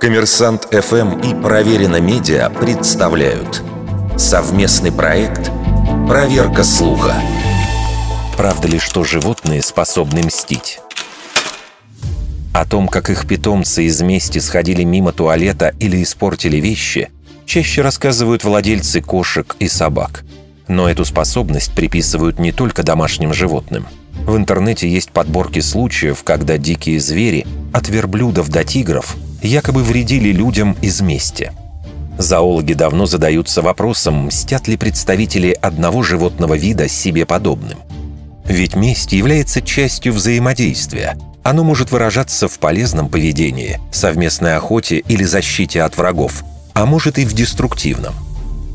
Коммерсант ФМ и Проверено Медиа представляют совместный проект «Проверка слуха». Правда ли, что животные способны мстить? О том, как их питомцы из мести сходили мимо туалета или испортили вещи, чаще рассказывают владельцы кошек и собак. Но эту способность приписывают не только домашним животным. В интернете есть подборки случаев, когда дикие звери, от верблюдов до тигров, якобы вредили людям из мести. Зоологи давно задаются вопросом, мстят ли представители одного животного вида себе подобным. Ведь месть является частью взаимодействия. Оно может выражаться в полезном поведении, совместной охоте или защите от врагов, а может и в деструктивном.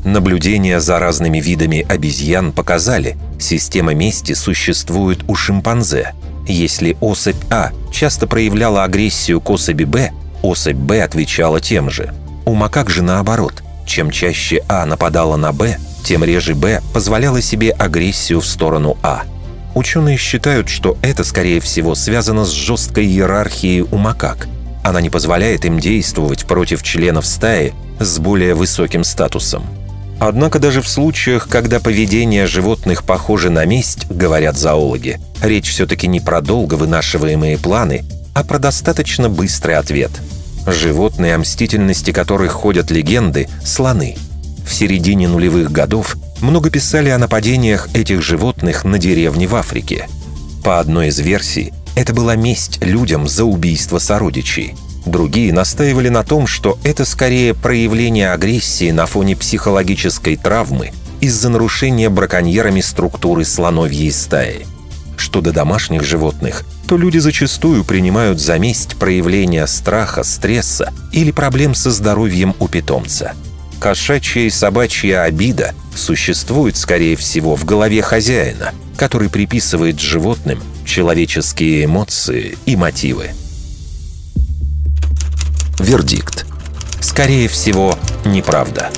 Наблюдения за разными видами обезьян показали, система мести существует у шимпанзе. Если особь А часто проявляла агрессию к особи Б, особь Б отвечала тем же. У макак же наоборот. Чем чаще А нападала на Б, тем реже Б позволяла себе агрессию в сторону А. Ученые считают, что это, скорее всего, связано с жесткой иерархией у макак. Она не позволяет им действовать против членов стаи с более высоким статусом. Однако даже в случаях, когда поведение животных похоже на месть, говорят зоологи, речь все-таки не про долго вынашиваемые планы, а про достаточно быстрый ответ. Животные, о мстительности которых ходят легенды – слоны. В середине нулевых годов много писали о нападениях этих животных на деревни в Африке. По одной из версий, это была месть людям за убийство сородичей. Другие настаивали на том, что это скорее проявление агрессии на фоне психологической травмы из-за нарушения браконьерами структуры слоновьей стаи. Что до домашних животных, то люди зачастую принимают за месть проявления страха, стресса или проблем со здоровьем у питомца. Кошачья и собачья обида существует, скорее всего, в голове хозяина, который приписывает животным человеческие эмоции и мотивы. Вердикт. Скорее всего, неправда.